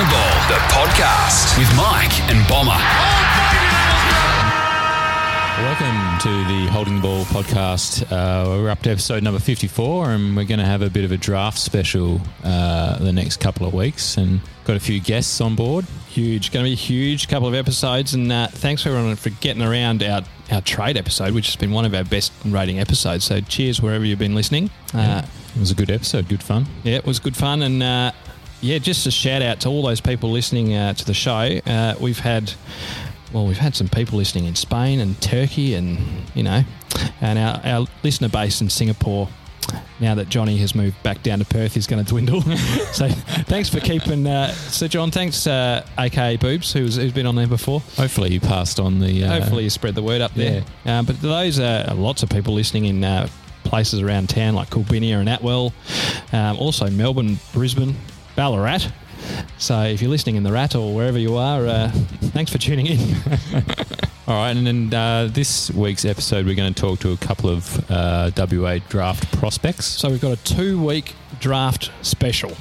the Ball, the podcast with Mike and Bomber. Welcome to the Holding the Ball podcast. Uh, we're up to episode number 54, and we're going to have a bit of a draft special uh, the next couple of weeks, and got a few guests on board. Huge, going to be a huge couple of episodes, and uh, thanks everyone for getting around our, our trade episode, which has been one of our best rating episodes. So cheers wherever you've been listening. Uh, It was a good episode, good fun. Yeah, it was good fun, and uh, yeah, just a shout out to all those people listening uh, to the show. Uh, we've had, well, we've had some people listening in Spain and Turkey, and you know, and our, our listener base in Singapore. Now that Johnny has moved back down to Perth, is going to dwindle. so thanks for keeping. Uh, so John, thanks, uh, aka Boobs, who's, who's been on there before. Hopefully, you passed on the. Uh, Hopefully, you spread the word up there. Uh, but those are lots of people listening in uh, places around town like Coolbinia and Atwell, um, also Melbourne, Brisbane, Ballarat. So if you're listening in the Rat or wherever you are, uh, thanks for tuning in. All right, and then uh, this week's episode, we're going to talk to a couple of uh, WA draft prospects. so we've got a two-week draft special,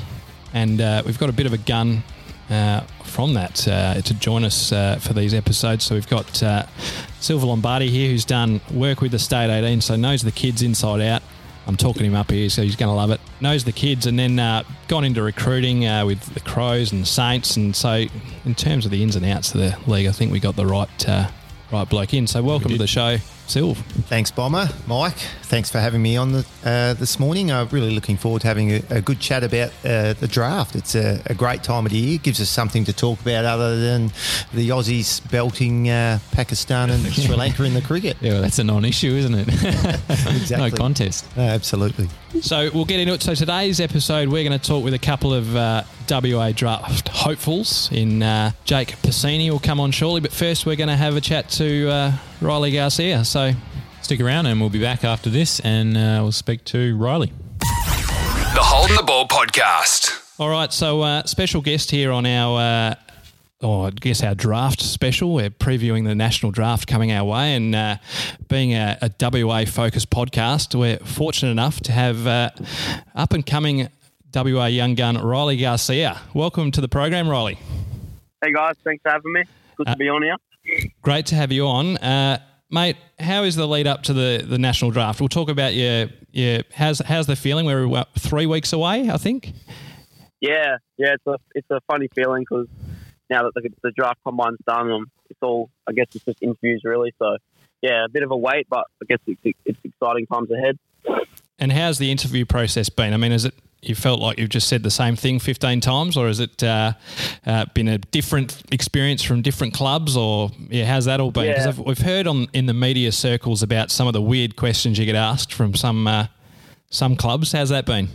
and uh, we've got a bit of a gun. Uh, from that uh, to join us uh, for these episodes. So we've got uh, Silv Lombardi here, who's done work with the State 18, so knows the kids inside out. I'm talking him up here, so he's going to love it. Knows the kids, and then uh, gone into recruiting uh, with the Crows and Saints. And so, in terms of the ins and outs of the league, I think we got the right uh, right bloke in. So, welcome to the show, Silv. Thanks, Bomber. Mike, thanks for having me on the, uh, this morning. I'm really looking forward to having a, a good chat about uh, the draft. It's a, a great time of the year. It gives us something to talk about other than the Aussies belting uh, Pakistan and Sri Lanka in the cricket. Yeah, well, that's a non-issue, isn't it? Exactly. no contest. Uh, absolutely. So we'll get into it. So today's episode, we're going to talk with a couple of uh, WA draft hopefuls. In uh, Jake Pasini will come on shortly, but first we're going to have a chat to uh, Riley Garcia. So Stick around, and we'll be back after this, and uh, we'll speak to Riley. The Holding the Ball podcast. all right, so uh, special guest here on our. Uh, Oh, I guess our draft special. We're previewing the national draft coming our way, and uh, being a, a WA focused podcast, we're fortunate enough to have uh, up and coming WA young gun Riley Garcia. Welcome to the program, Riley. Hey guys, thanks for having me. Good Uh, to be on here. Great to have you on, uh, mate. How is the lead up to the, the national draft? We'll talk about your your how's how's the feeling? We're three weeks away, I think. Yeah, yeah, it's a it's a funny feeling because now that the, the draft combine's done, um, it's all I guess it's just interviews really. So yeah, a bit of a wait, but I guess it's, it's exciting times ahead. And how's the interview process been? I mean, is it you felt like you've just said the same thing fifteen times, or has it uh, uh, been a different experience from different clubs, or yeah, how's that all been? Because Yeah. we've heard on in the media circles about some of the weird questions you get asked from some uh, some clubs. How's that been?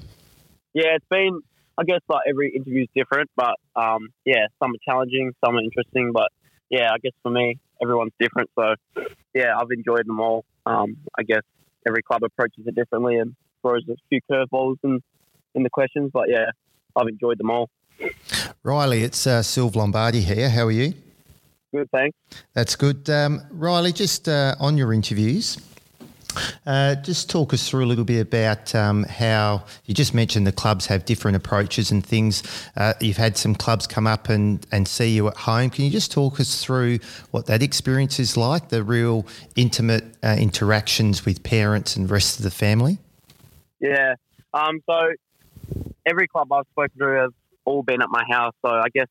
Yeah, it's been I guess like every interview is different, but um, yeah, some are challenging, some are interesting, but yeah, I guess for me, everyone's different. So yeah, I've enjoyed them all. Um, I guess every club approaches it differently and throws a few curveballs in in the questions, but yeah, I've enjoyed them all. Riley, it's uh, Silv Lombardi here. How are you? Good, thanks. That's good. Um, Riley, just uh, on your interviews, uh, just talk us through a little bit about um, how you just mentioned the clubs have different approaches and things. Uh, you've had some clubs come up and, and see you at home. Can you just talk us through what that experience is like, the real intimate uh, interactions with parents and rest of the family? Yeah. Um, so every club I've spoken to have all been at my house. So I guess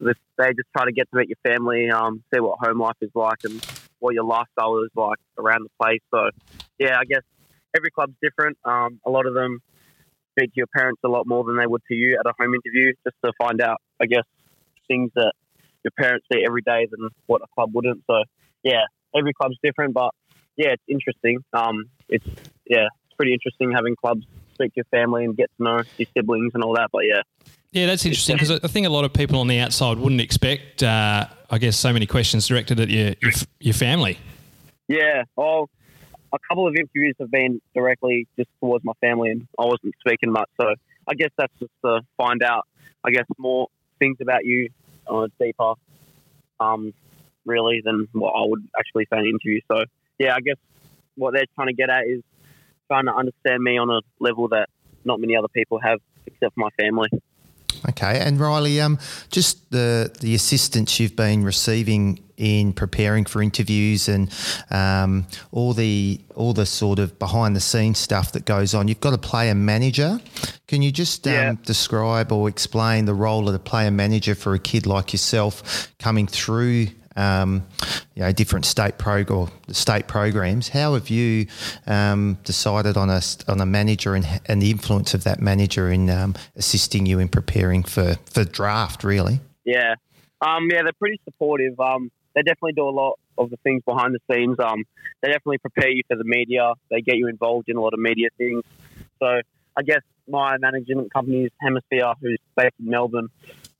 they just try to get to meet your family, um, see what home life is like and what your lifestyle is like around the place. So yeah, I guess every club's different. Um, a lot of them speak to your parents a lot more than they would to you at a home interview, just to find out, I guess, things that your parents see every day than what a club wouldn't. So yeah, every club's different, but yeah, it's interesting. Um, it's yeah, it's pretty interesting having clubs speak to your family and get to know your siblings and all that. But yeah, Yeah, that's interesting because I think a lot of people on the outside wouldn't expect, uh, I guess, so many questions directed at your your, your family. yeah. Well, a couple of interviews have been directly just towards my family, and I wasn't speaking much. So I guess that's just to find out, I guess, more things about you on a deeper, um, really, than what I would actually say in an interview. So yeah, I guess what they're trying to get at is trying to understand me on a level that not many other people have, except my family. Okay, and Riley, um, just the the assistance you've been receiving in preparing for interviews and um, all the all the sort of behind the scenes stuff that goes on. You've got a player manager. Can you just um, Yeah. describe or explain the role of the player manager for a kid like yourself coming through? Um, you know, different state prog or state programs. How have you um, decided on a on a manager and, and the influence of that manager in um, assisting you in preparing for for draft? Really, Yeah. Um, yeah, they're pretty supportive. Um, they definitely do a lot of the things behind the scenes. Um, they definitely prepare you for the media. They get you involved in a lot of media things. So I guess my management company is Hemisphere, who's based in Melbourne.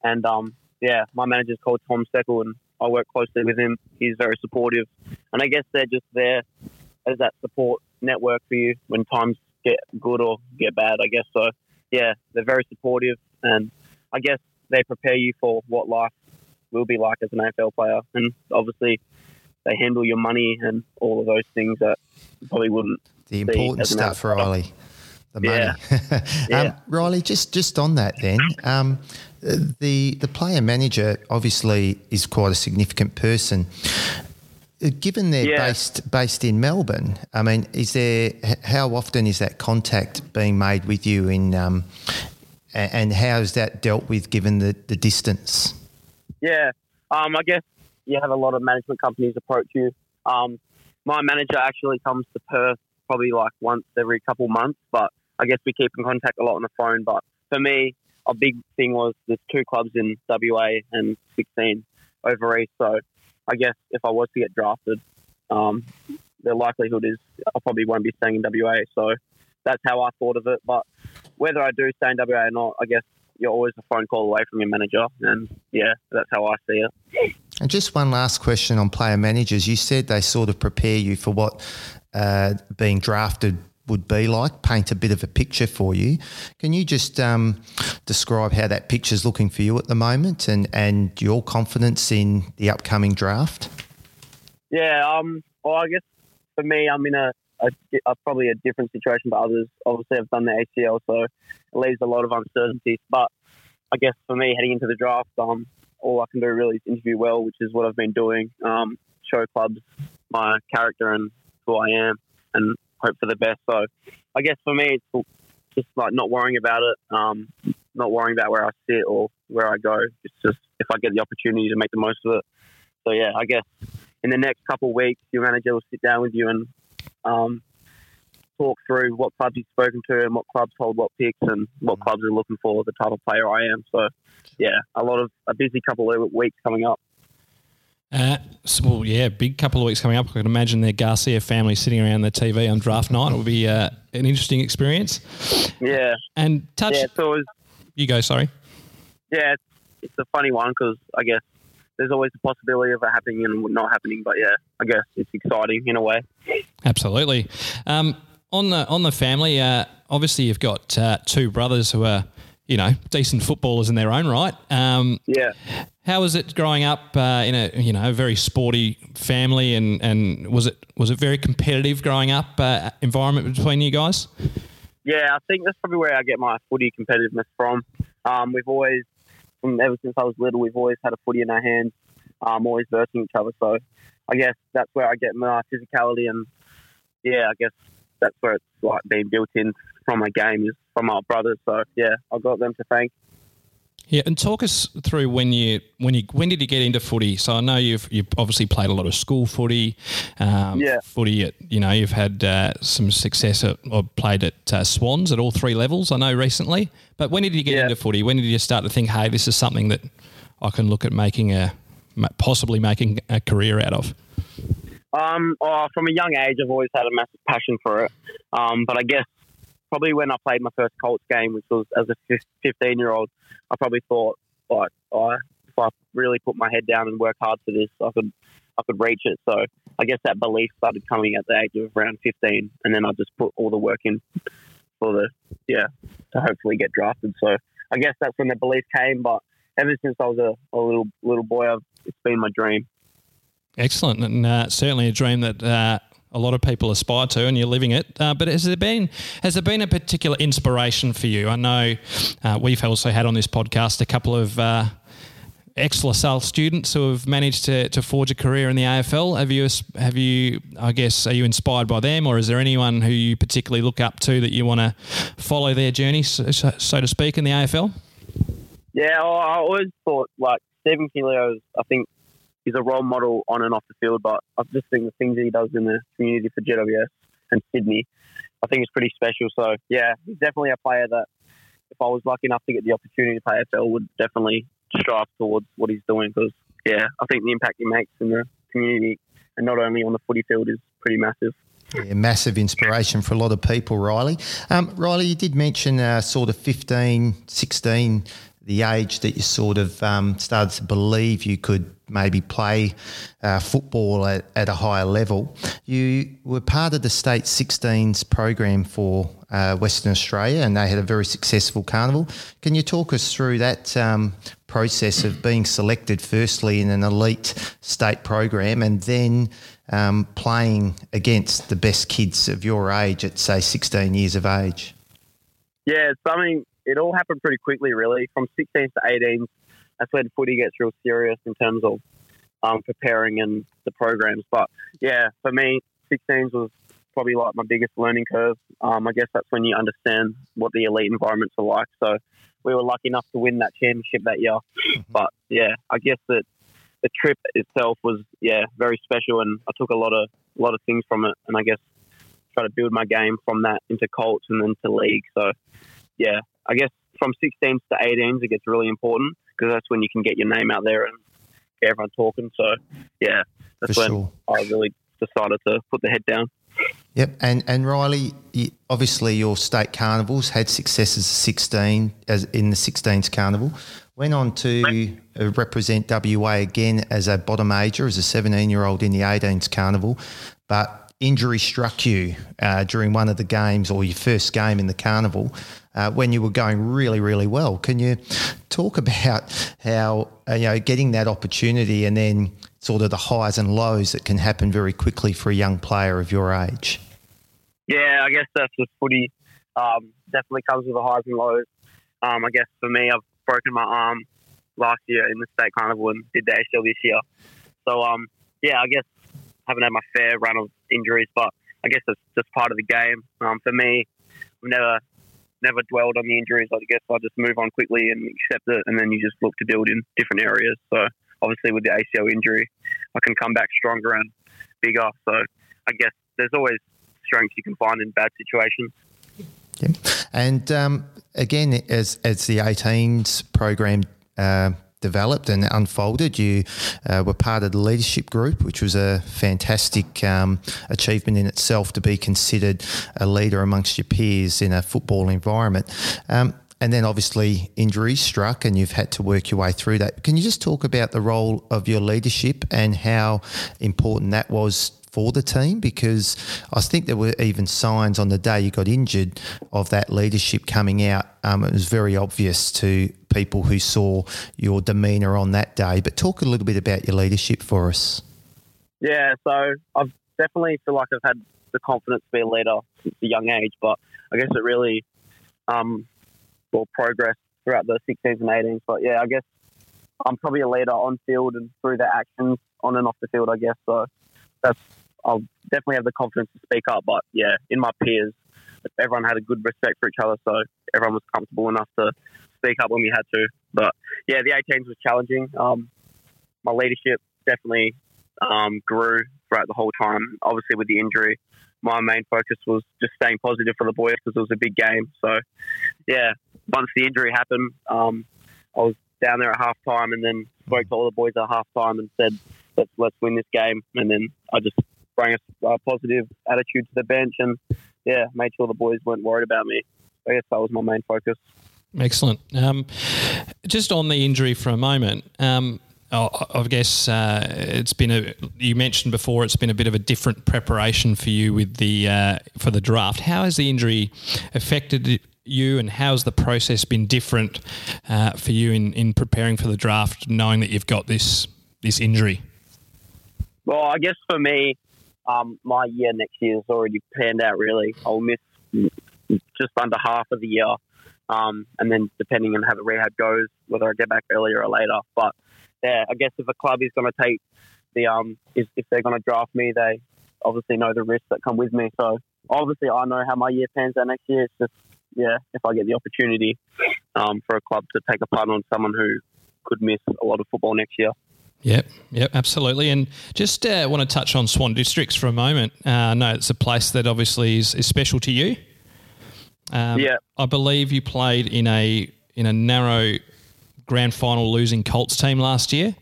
And um, yeah, my manager's called Tom Steckle, and I work closely with him. He's very supportive. And I guess they're just there as that support network for you when times get good or get bad, I guess. So yeah, they're very supportive. And I guess they prepare you for what life will be like as an AFL player. And obviously, they handle your money and all of those things that you probably wouldn't. the important stuff, outsider. Riley. The money. Yeah. Yeah. um, Riley, just just on that then, um, the the player manager obviously is quite a significant person. Uh, Given they're Yeah. based based in Melbourne, I mean, is there how often is that contact being made with you in, um, and how is that dealt with given the, the distance? Yeah, um, I guess you have a lot of management companies approach you. Um, my manager actually comes to Perth probably like once every couple months, but I guess we keep in contact a lot on the phone. But for me, a big thing was there's two clubs in WA and 16 over east. So I guess if I was to get drafted, um, the likelihood is I probably won't be staying in WA. So that's how I thought of it. But whether I do stay in WA or not, I guess you're always a phone call away from your manager. And yeah, that's how I see it. And just one last question on player managers. You said they sort of prepare you for what uh, being drafted would be like, paint a bit of a picture for you. Can you just um, describe how that picture's looking for you at the moment and, and your confidence in the upcoming draft? Yeah, um, well, I guess for me, I'm in a, a, a probably a different situation to others. Obviously, I've done the ACL, so it leaves a lot of uncertainties. But I guess for me, heading into the draft, um, all I can do really is interview well, which is what I've been doing. Um, show clubs my character and who I am, and hope for the best. So I guess for me, it's just like not worrying about it, um, not worrying about where I sit or where I go. It's just if I get the opportunity to make the most of it. So yeah, I guess in the next couple of weeks, your manager will sit down with you and um, talk through what clubs you've spoken to and what clubs hold what picks and what clubs are looking for the type of player I am. So yeah, a lot of a busy couple of weeks coming up. Uh, so, well, yeah, big couple of weeks coming up. I can imagine the Garcia family sitting around the TV on draft night. It will be uh, an interesting experience. Yeah, And touch, yeah. It's, you go. Sorry. yeah, it's, it's a funny one because I guess there's always the possibility of it happening and not happening. But yeah, I guess it's exciting in a way. Absolutely. Um, on the on the family, uh, obviously you've got uh, two brothers who are, you know, decent footballers in their own right. Um, Yeah. How was it growing up uh, in a you know very sporty family, and, and was it was it very competitive growing up uh, environment between you guys? Yeah, I think that's probably where I get my footy competitiveness from. Um, we've always, from ever since I was little, we've always had a footy in our hands, um, always versing each other. So I guess that's where I get my physicality, and yeah, I guess that's where it's like being built in from my game is from my brothers. So yeah, I've got them to thank. Yeah, and talk us through when you when you when did you get into footy? So I know you've you've obviously played a lot of school footy, um, Yeah. footy. At, you know, you've had uh, some success at, or played at uh, Swans at all three levels. I know recently, but when did you get Yeah. into footy? When did you start to think, hey, this is something that I can look at making a possibly making a career out of? Um, oh, from a young age, I've always had a massive passion for it. Um, but I guess probably when I played my first Colts game, which was as a 15 year old, I probably thought, like, oh, if I really put my head down and work hard for this, I could, I could reach it. So I guess that belief started coming at the age of around 15, and then I just put all the work in for the, yeah, to hopefully get drafted. So I guess that's when the belief came. But ever since I was a, a little little boy, I've, it's been my dream. Excellent, and uh, certainly a dream that uh, a lot of people aspire to, and you're living it. Uh, but has there been has there been a particular inspiration for you? I know uh, we've also had on this podcast a couple of uh, ex LaSalle students who have managed to, to forge a career in the AFL. Have you have you I guess are you inspired by them, or is there anyone who you particularly look up to that you want to follow their journey, so, so to speak, in the AFL? Yeah, I always thought like Stephen Coniglio, I think he's a role model on and off the field, but I just think the things he does in the community for GWS and Sydney, I think is pretty special. So yeah, he's definitely a player that if I was lucky enough to get the opportunity to play AFL, would definitely strive towards what he's doing because yeah, I think the impact he makes in the community and not only on the footy field is pretty massive. Yeah, massive inspiration for a lot of people, Riley. Um, Riley, you did mention uh, sort of 15, 16 the age that you sort of um, started to believe you could maybe play uh, football at, at, a higher level. You were part of the state 16s program for uh, Western Australia, and they had a very successful carnival. Can you talk us through that um, process of being selected, firstly, in an elite state program, and then um, playing against the best kids of your age at, say, 16 years of age? Yeah, it's something it all happened pretty quickly, really. From 16s to 18s, that's when footy gets real serious in terms of um, preparing and the programs. But yeah, for me, 16s was probably like my biggest learning curve. Um, I guess that's when you understand what the elite environments are like. So we were lucky enough to win that championship that year. Mm-hmm. But yeah, I guess that the trip itself was yeah very special, and I took a lot of a lot of things from it, and I guess try to build my game from that into Colts and then to league. So yeah, I guess from 16s to 18s, it gets really important because that's when you can get your name out there and get everyone talking. So, yeah, that's For when sure. I really decided to put the head down. Yep, and and Riley, obviously your state carnivals had successes as 16 as in the 16s carnival. Went on to uh, represent WA again as a bottom-ager as a 17 year old in the 18s carnival, but injury struck you uh, during one of the games or your first game in the carnival uh, when you were going really, really well. Can you talk about how uh, you know getting that opportunity and then sort of the highs and lows that can happen very quickly for a young player of your age? Yeah, I guess that's just footy. Um, definitely comes with the highs and lows. Um, I guess for me, I've broken my arm last year in the state carnival and did the ACL this year. So um, yeah, I guess haven't had my fair run of injuries, but I guess it's just part of the game. Um, for me, I've never never dwelled on the injuries. I guess I just move on quickly and accept it, and then you just look to build in different areas. So obviously, with the ACL injury, I can come back stronger and bigger. So I guess there's always strengths you can find in bad situations. And um, again, as as the 18s program uh, developed and unfolded. You uh, were part of the leadership group, which was a fantastic um, achievement in itself to be considered a leader amongst your peers in a football environment. Um, and then obviously injuries struck and you've had to work your way through that. Can you just talk about the role of your leadership and how important that was for the team? Because I think there were even signs on the day you got injured of that leadership coming out. Um, it was very obvious to people who saw your demeanour on that day. But talk a little bit about your leadership for us. Yeah, so I've definitely feel like I've had the confidence to be a leader since a young age, but I guess it really um, progress throughout the 16s and 18s. But yeah, I guess I'm probably a leader on field and through the actions on and off the field, I guess. So that's I'll definitely have the confidence to speak up. But yeah, in my peers, everyone had a good respect for each other, so everyone was comfortable enough to speak up when we had to. But yeah, the 18s was challenging. Um, my leadership definitely um, grew throughout the whole time. Obviously, with the injury, my main focus was just staying positive for the boys because it was a big game. So yeah, once the injury happened, um, I was down there at half time and then spoke to all the boys at half time and said, let's, let's win this game. And then I just bring a, a positive attitude to the bench and yeah, made sure the boys weren't worried about me. I guess that was my main focus. Excellent. Um, just on the injury for a moment. Um, I guess uh, it's been a. You mentioned before it's been a bit of a different preparation for you with the uh, for the draft. How has the injury affected you, and how's the process been different uh, for you in, in preparing for the draft, knowing that you've got this this injury? Well, I guess for me, um, my year next year has already planned out. Really, I'll miss just under half of the year, um, and then depending on how the rehab goes, whether I get back earlier or later. But yeah, I guess if a club is going to take the um, if, if they're going to draft me, they obviously know the risks that come with me. So obviously, I know how my year pans out next year. It's just yeah, if I get the opportunity um, for a club to take a punt on someone who could miss a lot of football next year. Yep, yep, absolutely. And just uh, want to touch on Swan Districts for a moment. Uh, no, it's a place that obviously is, is special to you. Um, Yeah. I believe you played in a in a narrow grand final losing Colts team last year.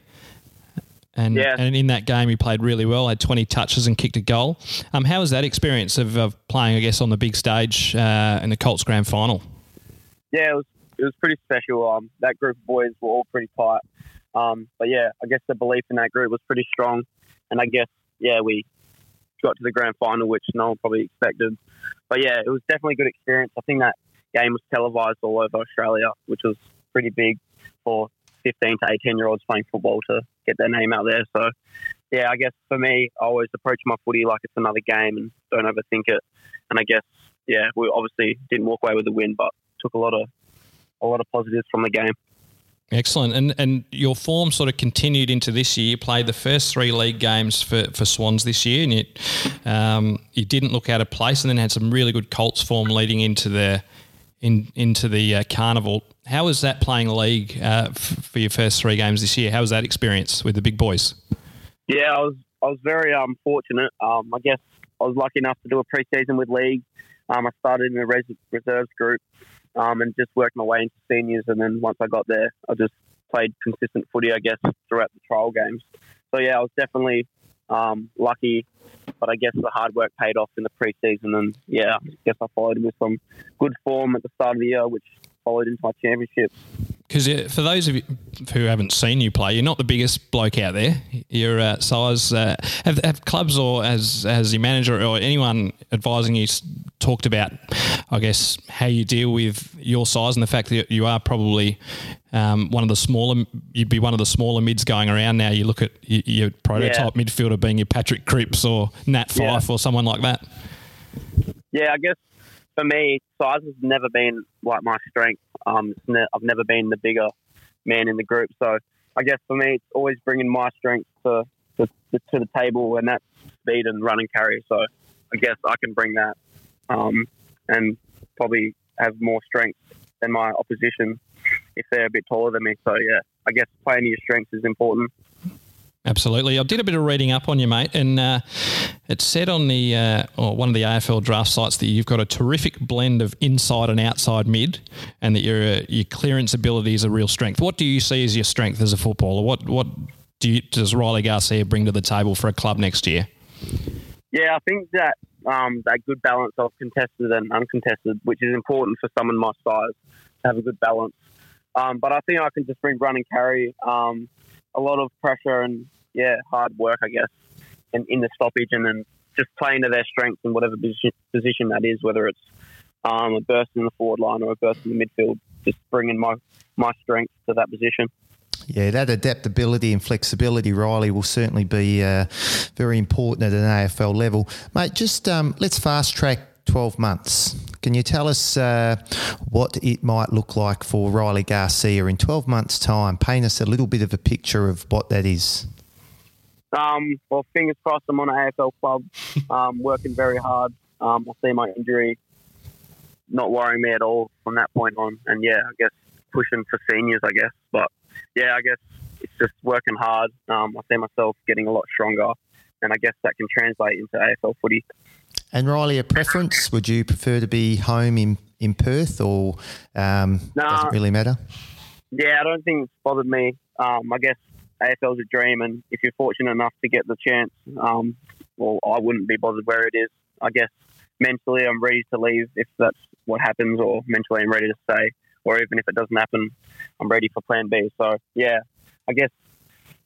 And, Yeah. and in that game, you played really well, had 20 touches and kicked a goal. Um, how was that experience of, of playing, I guess, on the big stage uh, in the Colts grand final? yeah, it was it was pretty special. Um, that group of boys were all pretty tight. Um, but yeah, I guess the belief in that group was pretty strong, and I guess yeah, we got to the grand final, which no one probably expected. But yeah, it was definitely a good experience. I think that game was televised all over Australia, which was pretty big for 15 to 18 year olds playing football to get their name out there. So yeah, I guess for me, I always approach my footy like it's another game and don't overthink it. And I guess yeah, we obviously didn't walk away with the win, but took a lot of a lot of positives from the game. Excellent. And and your form sort of continued into this year. You played the first three league games for, for Swans this year, and you, um, you didn't look out of place, and then had some really good Colts form leading into the in into the uh, carnival. How was that playing league uh, f- for your first three games this year? How was that experience with the big boys? Yeah, I was I was very um, fortunate. Um, I guess I was lucky enough to do a preseason with league. Um, I started in the res- reserves group um, and just worked my way into seniors. And then once I got there, I just played consistent footy, I guess, throughout the trial games. So yeah, I was definitely um, lucky, but I guess the hard work paid off in the preseason. And yeah, I guess I followed with some good form at the start of the year, which followed into my championship. Because for those of you who haven't seen you play, you're not the biggest bloke out there. Your uh, size. Uh, have, have clubs or as as your manager or anyone advising you talked about, I guess, how you deal with your size and the fact that you are probably um, one of the smaller. You'd be one of the smaller mids going around now. You look at your prototype midfielder being your Patrick Cripps or Nat Yeah. Fyfe or someone like that. Yeah, I guess for me, size has never been like my strength. Um, ne- I've never been the bigger man in the group, so I guess for me, it's always bringing my strength to to, to, the table, and that's speed and run and carry. So I guess I can bring that, um, and probably have more strength than my opposition if they're a bit taller than me. So yeah, I guess playing your strengths is important. Absolutely. I did a bit of reading up on you, mate, and uh, it said on the uh, or one of the AFL draft sites that you've got a terrific blend of inside and outside mid, and that your uh, your clearance ability is a real strength. What do you see as your strength as a footballer? What what do you, does Riley Garcia bring to the table for a club next year? Yeah, I think that um, that good balance of contested and uncontested, which is important for someone my size, to have a good balance. Um, but I think I can just bring run and carry, um, a lot of pressure and yeah, hard work, I guess, in, in the stoppage and then just playing to their strengths in whatever position, that is, whether it's um, a burst in the forward line or a burst in the midfield, just bringing my my strength to that position. Yeah, that adaptability and flexibility, Riley, will certainly be uh, very important at an AFL level. Mate, just um, let's fast track 12 months. Can you tell us uh, what it might look like for Riley Garcia in 12 months' time? Paint us a little bit of a picture of what that is. Um, well, fingers crossed, I'm on an AFL club, um, working very hard. Um, I'll see my injury not worrying me at all from that point on. And yeah, I guess pushing for seniors, I guess. But yeah, I guess it's just working hard. Um, I see myself getting a lot stronger, and I guess that can translate into AFL footy. And Riley, a preference? Would you prefer to be home in, in Perth or um, Nah. doesn't really matter? Yeah, I don't think it's bothered me. Um, I guess AFL's a dream, and if you're fortunate enough to get the chance, um, well, I wouldn't be bothered where it is. I guess mentally, I'm ready to leave if that's what happens, or mentally, I'm ready to stay, or even if it doesn't happen, I'm ready for Plan B. So, yeah, I guess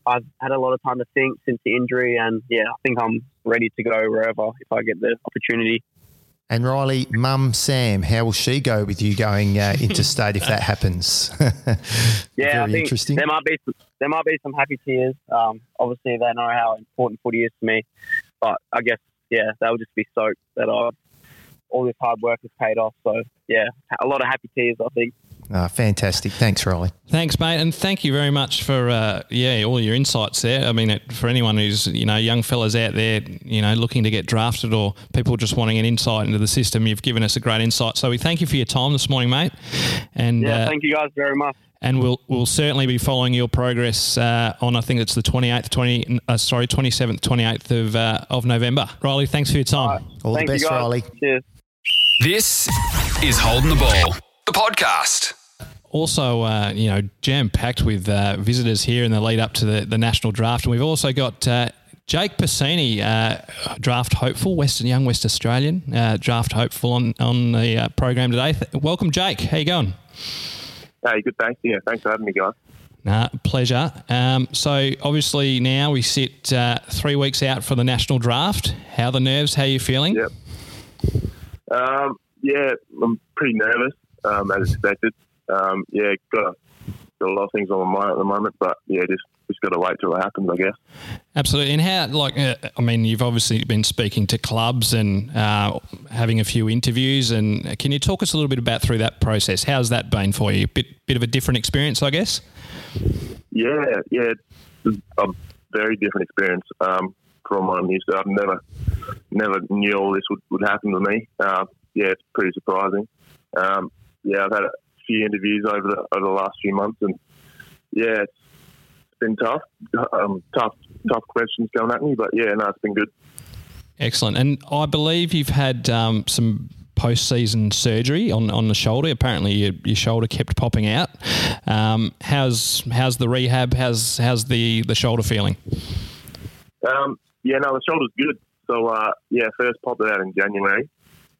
I've had a lot of time to think since the injury, and yeah, I think I'm ready to go wherever if I get the opportunity. And Riley, mum Sam, how will she go with you going uh, interstate if that happens? Yeah, Very I think interesting. there might be some, there might be some happy tears. Um, obviously, they know how important footy is to me. but I guess yeah, they'll just be stoked that I all this hard work has paid off. So yeah, a lot of happy tears, I think. Ah, fantastic. Thanks, Riley. Thanks, mate, and thank you very much for uh, yeah all your insights there. I mean, it, for anyone who's you know young fellas out there, you know, looking to get drafted or people just wanting an insight into the system, you've given us a great insight. So we thank you for your time this morning, mate. And Yeah, uh, thank you guys very much. and we'll we'll certainly be following your progress uh, on I think it's the twenty eighth, twenty uh, sorry twenty seventh, twenty eighth of uh, of November. Riley, thanks for your time. All Thank the you best, guys. Riley. Cheers. This is Holding the Ball, the podcast. also, uh, you know, jam packed with uh, visitors here in the lead up to the, the national draft. And we've also got uh, Jake Pasini, uh, draft hopeful, Western Young West Australian, uh, draft hopeful on, on the uh, program today. Th- welcome, Jake. How you going? Hey, good. Thanks. Yeah, thanks for having me, guys. Nah, pleasure. Um, so obviously now we sit uh, three weeks out for the national draft. How are the nerves? How are you feeling? Yep. Um, yeah, I'm pretty nervous, um, as expected. Um, yeah, got a, got a lot of things on my mind at the moment, but yeah, just just got to wait till it happens, I guess. Absolutely. And how, like, uh, I mean, you've obviously been speaking to clubs and uh, having a few interviews. And can you talk us a little bit about through that process? How's that been for you? Bit, bit of a different experience, I guess. Yeah, yeah, a very different experience um, from what I'm used to. I've never, never knew all this would, would happen to me. Uh, yeah, it's pretty surprising. Um, yeah, I've had a few interviews over the over the last few months, and yeah, it's been tough, um, tough, tough questions coming at me. But yeah, no, it's been good. Excellent. And I believe you've had um, some post-season surgery on, on the shoulder. Apparently, your, your shoulder kept popping out. Um, how's how's the rehab? How's how's the, the shoulder feeling? Um, yeah, no, the shoulder's good. So uh, yeah, first popped it out in January,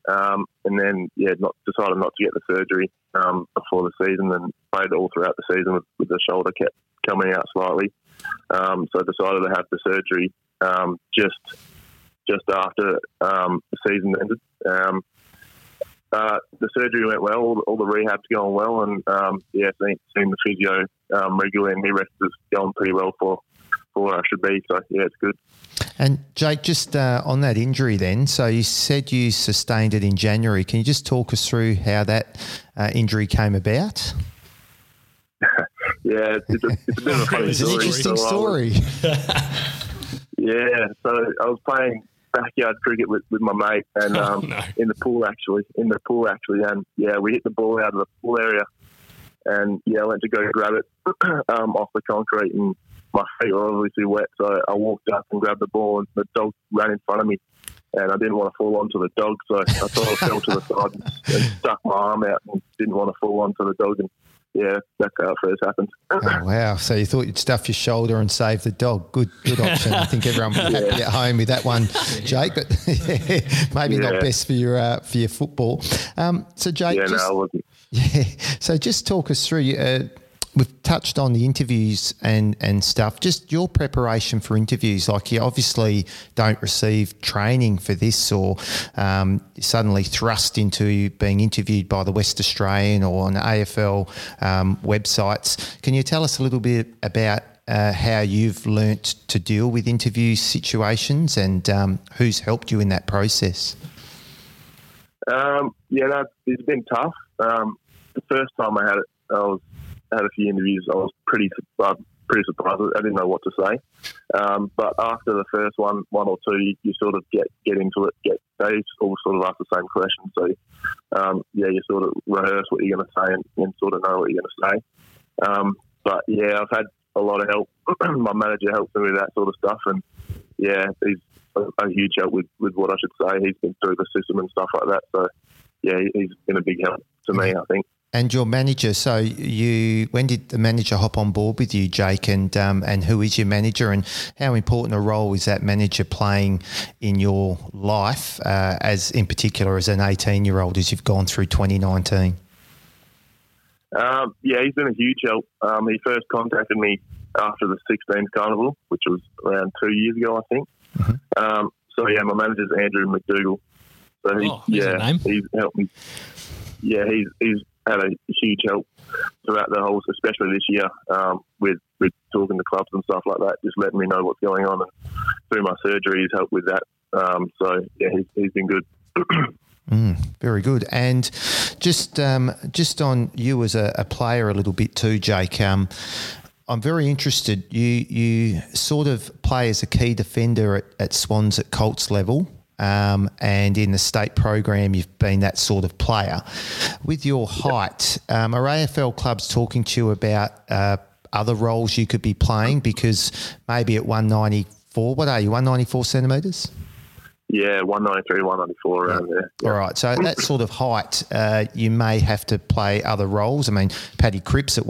um, and then yeah, not decided not to get the surgery um, before the season, and played all throughout the season with, with the shoulder kept coming out slightly. Um, so I decided to have the surgery um, just just after um, the season ended. Um, uh, the surgery went well. All the, all the rehab's going well, and yeah, seeing, seeing the physio regularly and he rest is going pretty well for for where I should be. So yeah, it's good. And Jake, just uh, on that injury, then, so you said you sustained it in January. Can you just talk us through how that uh, injury came about? Yeah, it's, it's, a, it's a bit of a funny It's an story. interesting So I was- story. Yeah, so I was playing backyard cricket with, with my mate and um, no. in the pool actually, in the pool actually, and yeah, we hit the ball out of the pool area, and yeah, I went to go grab it um, off the concrete, and my feet were obviously wet, so I walked up and grabbed the ball, and the dog ran in front of me, and I didn't want to fall onto the dog, so I thought I fell to the side and stuck my arm out, and didn't want to fall onto the dog, and yeah, that's how it first happened. Oh, wow. So you thought you'd stuff your shoulder and save the dog. Good good option. I think everyone would be happy at home with that one, Jake, but yeah, maybe not best for your uh, for your football. Um, so, Jake, yeah, just, no. Yeah. So just talk us through. Uh, we've touched on the interviews and and stuff. Just your preparation for interviews. Like you obviously don't receive training for this, or um, suddenly thrust into being interviewed by the West Australian or on AFL um, websites. Can you tell us a little bit about? Uh, how you've learnt to deal with interview situations and um, who's helped you in that process? Um, yeah, it's been tough. Um, the first time I had it, I was had a few interviews. I was pretty uh, pretty surprised. I didn't know what to say. Um, but after the first one, one or two, you, you sort of get get into it. Get they all sort of ask the same questions. So um, yeah, you sort of rehearse what you're going to say and, and sort of know what you're going to say. Um, but yeah, I've had a lot of help. My manager helps me with that sort of stuff, and yeah, he's a, a huge help with, with what I should say. He's been through the system and stuff like that. So yeah, he's been a big help to me. I think. And your manager. So you, when did the manager hop on board with you, Jake? And um, and who is your manager? And how important a role is that manager playing in your life, uh, as in particular as an eighteen-year-old, as you've gone through twenty nineteen? Um, yeah, he's been a huge help. Um, he first contacted me after the 16th carnival, which was around two years ago, I think. Um, so yeah, my manager's Andrew McDougall. So he, Oh, there's a yeah, name. he's helped me. Yeah, he's he's had a huge help throughout the whole, especially this year, um, with with talking to clubs and stuff like that, just letting me know what's going on. And through my surgery, he's helped with that. Um, so yeah, he's, he's been good. Mm, very good. And just um, just on you as a, a, player a little bit too, Jake. Um, I'm very interested. You you sort of play as a key defender at, at Swans at Colts level. Um, and in the state program, you've been that sort of player. With your height, um, are AFL clubs talking to you about uh, other roles you could be playing? Because maybe at 194, what are you, 194 centimetres? Yeah, 193, 194 around there. Yeah. All right. So that sort of height, uh, you may have to play other roles. I mean, Paddy Cripps at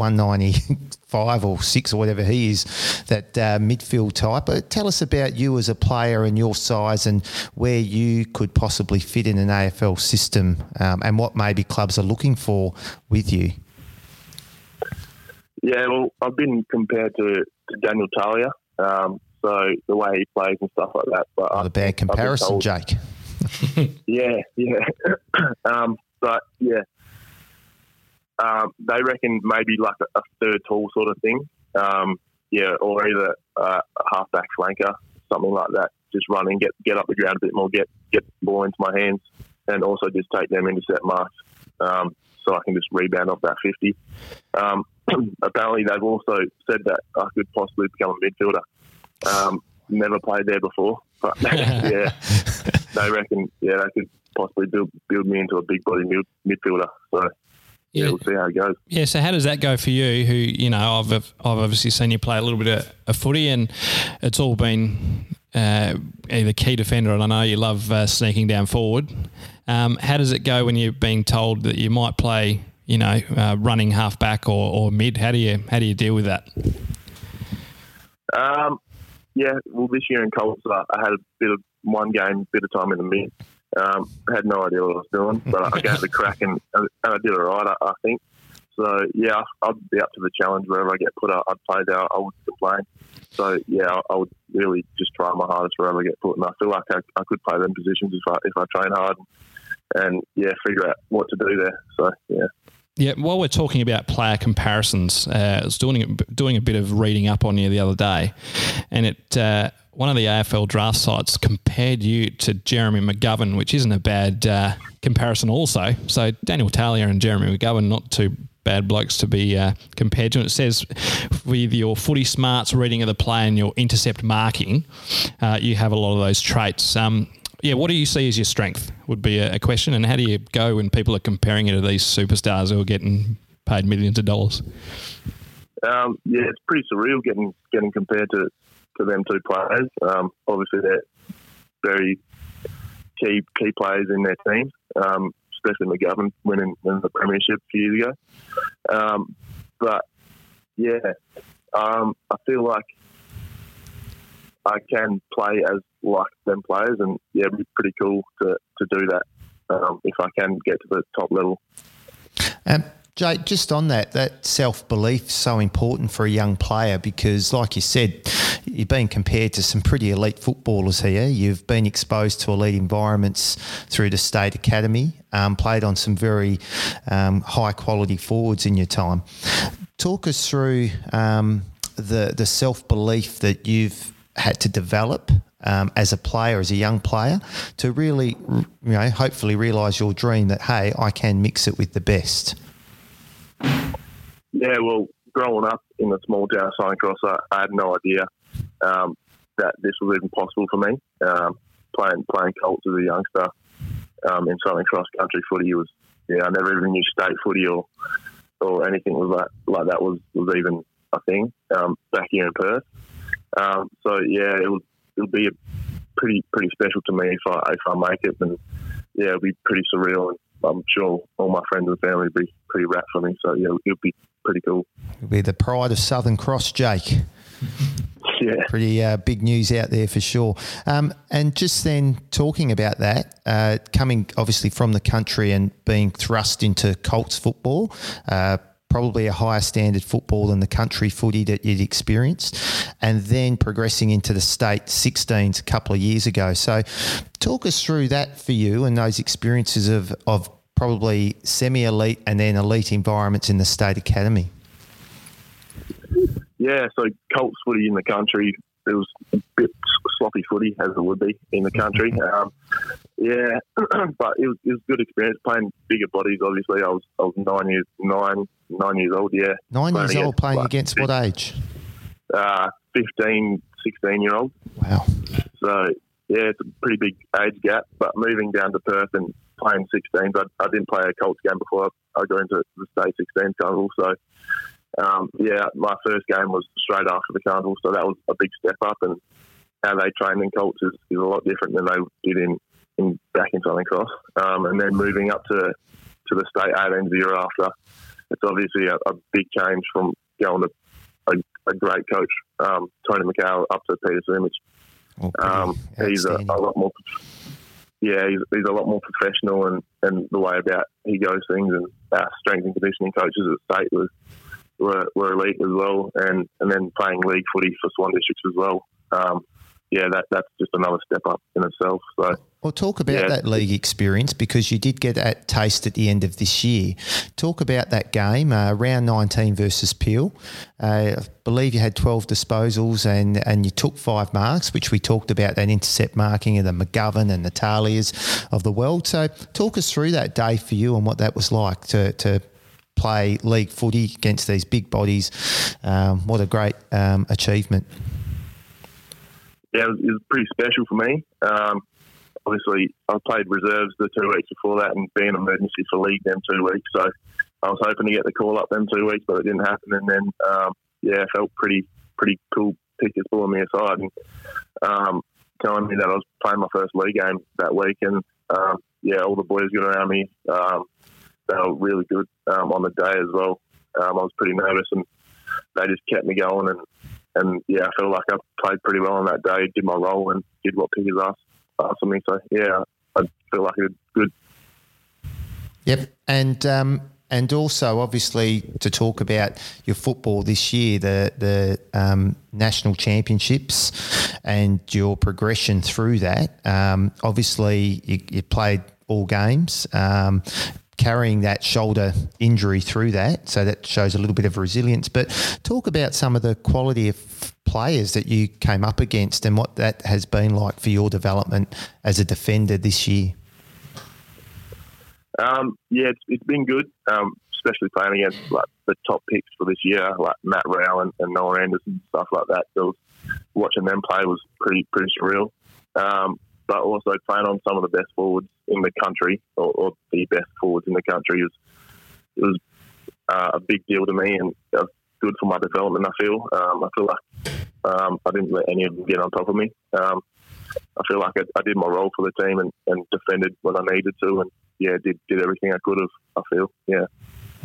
195 or 6 or whatever he is, that uh, midfield type. But tell us about you as a player and your size and where you could possibly fit in an AFL system um, and what maybe clubs are looking for with you. Yeah, well, I've been compared to, to Daniel Talia. Um, so the way he plays and stuff like that. But Not a bad comparison, told, Jake. yeah, yeah. um, but yeah, um, they reckon maybe like a, a, third tall sort of thing. Um, yeah, or either uh, a halfback flanker, something like that. Just running, get get up the ground a bit more, get get the ball into my hands, and also just take them into set marks. Um, so I can just rebound off that 50. Um, apparently, they've also said that I could possibly become a midfielder. Um, never played there before, but yeah, they reckon yeah they could possibly build build me into a big body mid, midfielder. So. Yeah. we'll see how it goes. Yeah, so how does that go for you? Who you know, I've I've obviously seen you play a little bit of, of footy, and it's all been uh, either key defender, and I know you love uh, sneaking down forward. Um, how does it go when you're being told that you might play, you know, uh, running half back or, or mid? How do you how do you deal with that? Um, yeah, well, this year in Colts, I had a bit of one game, bit of time in the mid. Um, had no idea what I was doing, but I gave it a crack and, and I did all right, I, I think. So yeah, I'd be up to the challenge wherever I get put. I, would play there. I wouldn't complain. So yeah, I, I, would really just try my hardest wherever I get put, and I feel like I, I could play them positions if I if I train hard and, and yeah, figure out what to do there. So yeah. Yeah, while we're talking about player comparisons, uh, I was doing doing a bit of reading up on you the other day, and it uh, one of the AFL draft sites compared you to Jeremy McGovern, which isn't a bad uh, comparison. Also, so Daniel Talia and Jeremy McGovern, not too bad blokes to be uh, compared to. And it says with your footy smarts, reading of the play, and your intercept marking, uh, you have a lot of those traits. Um, yeah, what do you see as your strength? Would be a, a question, and how do you go when people are comparing you to these superstars who are getting paid millions of dollars? Um, yeah, it's pretty surreal getting getting compared to, to them two players. Um, obviously, they're very key key players in their teams, um, especially McGovern winning, winning the premiership a few years ago. Um, but yeah, um, I feel like I can play as like them players, and yeah, it'd be pretty cool to, to do that um, if I can get to the top level. Um, Jay, just on that, that self belief so important for a young player because, like you said, you've been compared to some pretty elite footballers here. You've been exposed to elite environments through the state academy, um, played on some very um, high quality forwards in your time. Talk us through um, the the self belief that you've had to develop um, as a player, as a young player, to really, you know, hopefully realise your dream that hey, I can mix it with the best. Yeah, well, growing up in a small town, Southern Cross, I, I had no idea um, that this was even possible for me. Um, playing playing Colts as a youngster um, in Southern Cross country footy was yeah, I never even knew state footy or or anything was like like that was was even a thing um, back here in Perth. Um, so yeah, it will it'll be pretty pretty special to me if I if I make it, and yeah, it'll be pretty surreal, and I'm sure all my friends and family will be pretty rapt for me. So yeah, it'll be pretty cool. It'll be the pride of Southern Cross, Jake. yeah. Pretty uh, big news out there for sure. Um, and just then talking about that, uh, coming obviously from the country and being thrust into Colts football, uh, probably a higher standard football than the country footy that you'd experienced, and then progressing into the state 16s a couple of years ago. So, talk us through that for you and those experiences of, of probably semi-elite and then elite environments in the state academy. Yeah, so Colts footy in the country, it was a bit sloppy footy as it would be in the country. Um, yeah, but it was, it was a good experience playing bigger bodies. Obviously, I was I was nine years nine nine years old. Yeah, Nine Playing years old, against, playing like, against what age? uh, 15, 16 year old. Wow. So yeah, it's a pretty big age gap. But moving down to Perth and playing 16s, I, I didn't play a Colts game before I got into the state 16 carnival. So um, yeah, my first game was straight after the carnival, so that was a big step up. And how they train in Colts is, is a lot different than they did in, in back in Southern Cross. Um, and then moving up to to the state 18s the year after, it's obviously a, a big change from going to a, a great coach, um, Tony McHale, up to Peter Sumich. Um, he's a, a lot more, yeah, he's, he's a lot more professional and, and the way about he goes things and our strength and conditioning coaches at state was were, were elite as well, and, and then playing league footy for Swan Districts as well. Um, yeah, that that's just another step up in itself. So Well, talk about Yeah. that league experience because you did get that taste at the end of this year. Talk about that game, uh, round 19 versus Peel. Uh, I believe you had 12 disposals and, and you took five marks, which we talked about that intercept marking of the McGovern and the Talias of the world. So, talk us through that day for you and what that was like to, to play league footy against these big bodies. Um, what a great um, achievement. yeah, it was, pretty special for me. Um, obviously, I played reserves the two weeks before that and being emergency for league them two weeks. So I was hoping to get the call up them two weeks, but it didn't happen. And then, um, yeah, felt pretty pretty cool. Pickers pulling me aside and um, telling me that I was playing my first league game that week. And um, yeah, all the boys got around me. They were really good um, on the day as well. Um, I was pretty nervous and they just kept me going and and yeah, I feel like I played pretty well on that day. Did my role and did what Pickers asked, asked of me. So yeah, I feel like I did good. Yep, and um, and also obviously to talk about your football this year, the the um, national championships, and your progression through that. Um, obviously, you, you played all games. Um, carrying that shoulder injury through that, so that shows a little bit of resilience. But talk about some of the quality of players that you came up against and what that has been like for your development as a defender this year. Um, yeah, it's, it's been good, um, especially playing against like the top picks for this year, like Matt Rowell and, and Noah Anderson and stuff like that. So watching them play was pretty pretty surreal. Um, but also playing on some of the best forwards in the country, or, or the best forwards in the country, is it was uh, a big deal to me and uh, good for my development. I feel um, I feel like um, I didn't let any of them get on top of me. Um, I feel like I, I did my role for the team and, and defended when I needed to, and yeah, did did everything I could have. I feel, yeah.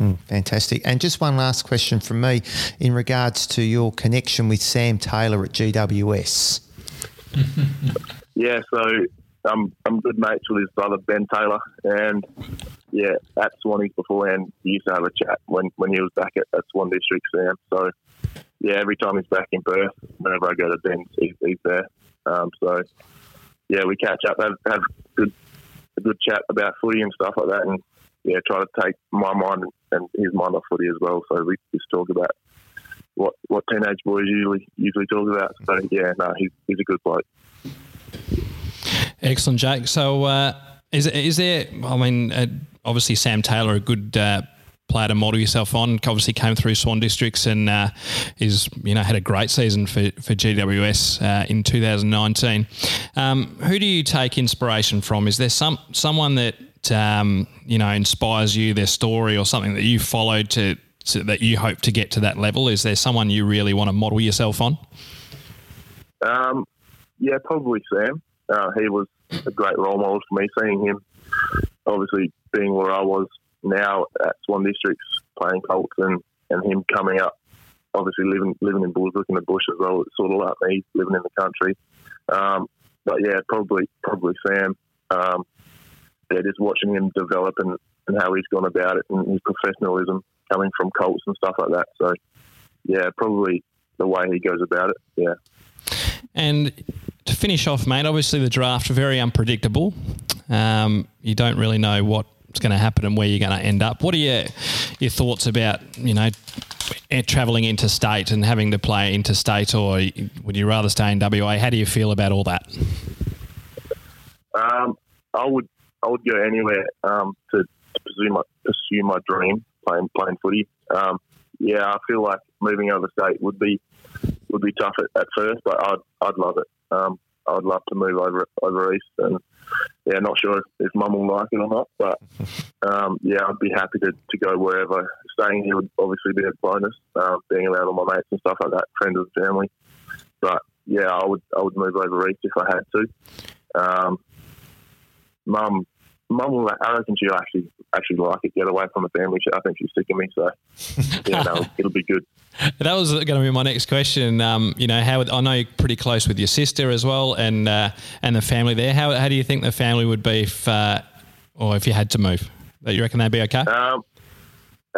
Mm, fantastic. And just one last question from me in regards to your connection with Sam Taylor at GWS. Yeah, so I'm I'm good mates with his brother Ben Taylor, and yeah, at Swannies beforehand, he used to have a chat when, when he was back at, at Swan District, Sam. So yeah, every time he's back in Perth, whenever I go to Ben's, he's, he's there. Um, so yeah, we catch up, have, have good a good chat about footy and stuff like that, and yeah, try to take my mind and his mind off footy as well. So we just talk about what what teenage boys usually usually talk about. So yeah, no, he's he's a good bloke. Excellent, Jake. So, uh, is is there? I mean, uh, obviously Sam Taylor, a good uh, player to model yourself on. Obviously, came through Swan Districts and uh, is you know had a great season for for GWS uh, in 2019. Um, who do you take inspiration from? Is there some someone that um, you know inspires you, their story, or something that you followed to, to that you hope to get to that level? Is there someone you really want to model yourself on? Um, yeah, probably Sam. Uh, he was a great role model for me. Seeing him, obviously being where I was now at Swan Districts, playing Colts, and, and him coming up, obviously living living in Bullsbrook in the bush as well. It's sort of like me living in the country. Um, but yeah, probably probably Sam. Um, yeah, just watching him develop and, and how he's gone about it and his professionalism coming from Colts and stuff like that. So yeah, probably the way he goes about it. Yeah. And to finish off, mate, obviously the draft very unpredictable. Um, you don't really know what's going to happen and where you're going to end up. What are your your thoughts about you know eh, traveling interstate and having to play interstate, or would you rather stay in WA? How do you feel about all that? Um, I would I would go anywhere um, to, to pursue my pursue my dream playing playing footy. Um, yeah, I feel like moving over state would be would be tough at, at first, but I'd I'd love it. Um, I'd love to move over over east, and yeah, not sure if, if mum will like it or not, but um, yeah, I'd be happy to, to go wherever. Staying here would obviously be a bonus, um, being around all my mates and stuff like that, friends of the family. But yeah, I would I would move over east if I had to. Um, mum mum will. I reckon she'll actually actually like it. Get away from the family. I think she's sick of me. So yeah, no, it'll be good. That was going to be my next question. Um, you know, how I know you're pretty close with your sister as well, and uh, and the family there. How how do you think the family would be if, uh, or if you had to move? That you reckon they'd be okay? Um,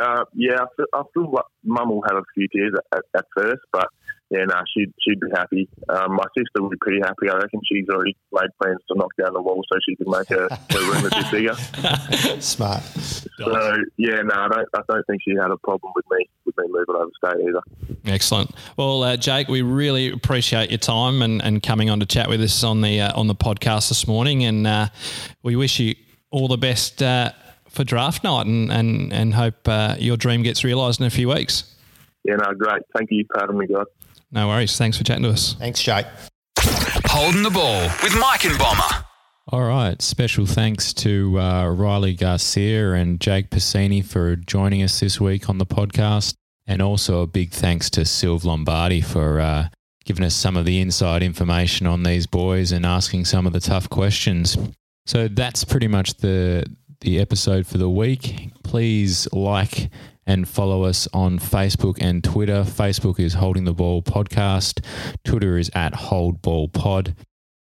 uh, yeah, I feel, I feel like mum will have a few tears at, at, at first, but yeah, no, she'd, she'd be happy. Um, my sister would be pretty happy. I reckon she's already made plans to knock down the wall so she can make her, her room a bit bigger. Smart. So yeah, no, I don't. I don't think she had a problem with me with me moving over state either. Excellent. Well, uh, Jake, we really appreciate your time and, and coming on to chat with us on the uh, on the podcast this morning, and uh, we wish you all the best uh, for draft night, and and and hope uh, your dream gets realised in a few weeks. Yeah, no, great. Thank you for having me, guys. No worries. Thanks for chatting to us. Thanks, Jake. Holding the ball with Mike and Bomber. All right. Special thanks to uh, Riley Garcia and Jake Pasini for joining us this week on the podcast. And also a big thanks to Silv Lombardi for uh, giving us some of the inside information on these boys and asking some of the tough questions. So that's pretty much the the episode for the week. Please like and follow us on Facebook and Twitter. Facebook is Holding the Ball Podcast. Twitter is at Hold Ball Pod.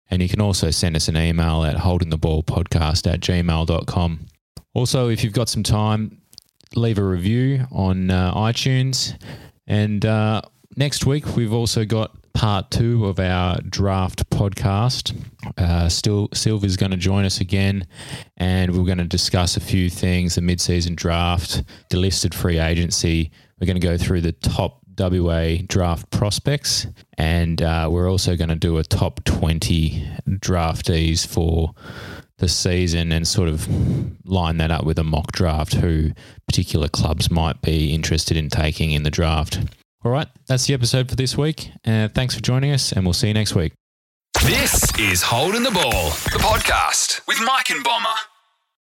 And you can also send us an email at holdingtheballpodcast at gmail.com. Also, if you've got some time, leave a review on uh, iTunes. And uh, next week, we've also got part two of our draft podcast. Uh, still, Silver's going to join us again, and we're going to discuss a few things: the mid-season draft, delisted free agency. We're going to go through the top WA draft prospects, and uh, we're also going to do a top twenty draftees for the season and sort of line that up with a mock draft who particular clubs might be interested in taking in the draft. All right, that's the episode for this week. Uh, thanks for joining us, and we'll see you next week. This is Holding the Ball, the podcast with Mike and Bomber.